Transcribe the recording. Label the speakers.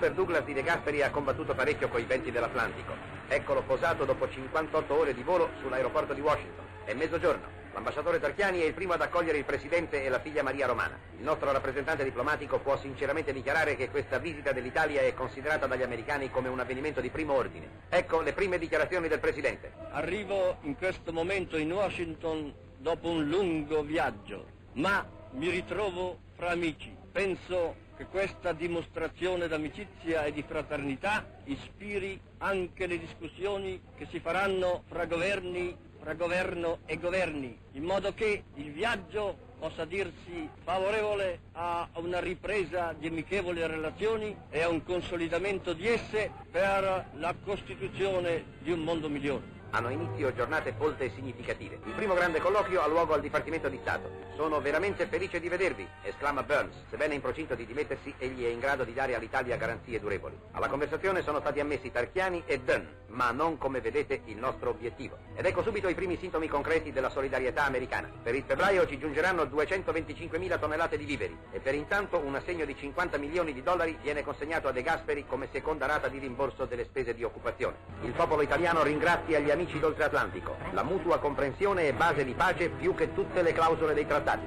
Speaker 1: Super Douglas di De Gasperi ha combattuto parecchio coi venti dell'Atlantico. Eccolo posato dopo 58 ore di volo sull'aeroporto di Washington. È mezzogiorno. L'ambasciatore Tarchiani è il primo ad accogliere il presidente e la figlia Maria Romana. Il nostro rappresentante diplomatico può sinceramente dichiarare che questa visita dell'Italia è considerata dagli americani come un avvenimento di primo ordine. Ecco le prime dichiarazioni del presidente.
Speaker 2: Arrivo in questo momento in Washington dopo un lungo viaggio, ma mi ritrovo fra amici. Penso che questa dimostrazione d'amicizia e di fraternità ispiri anche le discussioni che si faranno fra governi, fra governo e governi, in modo che il viaggio possa dirsi favorevole a una ripresa di amichevoli relazioni e a un consolidamento di esse per la costituzione di un mondo migliore
Speaker 1: hanno inizio giornate folte e significative. Il primo grande colloquio ha luogo al Dipartimento di Stato. Sono veramente felice di vedervi, esclama Burns. Sebbene in procinto di dimettersi, egli è in grado di dare all'Italia garanzie durevoli. Alla conversazione sono stati ammessi Tarchiani e Dunn, ma non come vedete il nostro obiettivo. Ed ecco subito i primi sintomi concreti della solidarietà americana. Per il febbraio ci giungeranno 225.000 tonnellate di viveri e per intanto un assegno di 50 milioni di dollari viene consegnato a De Gasperi come seconda rata di rimborso delle spese di occupazione. Il popolo italiano ringrazia gli amici amici d'oltreatlantico. La mutua comprensione è base di pace più che tutte le clausole dei trattati.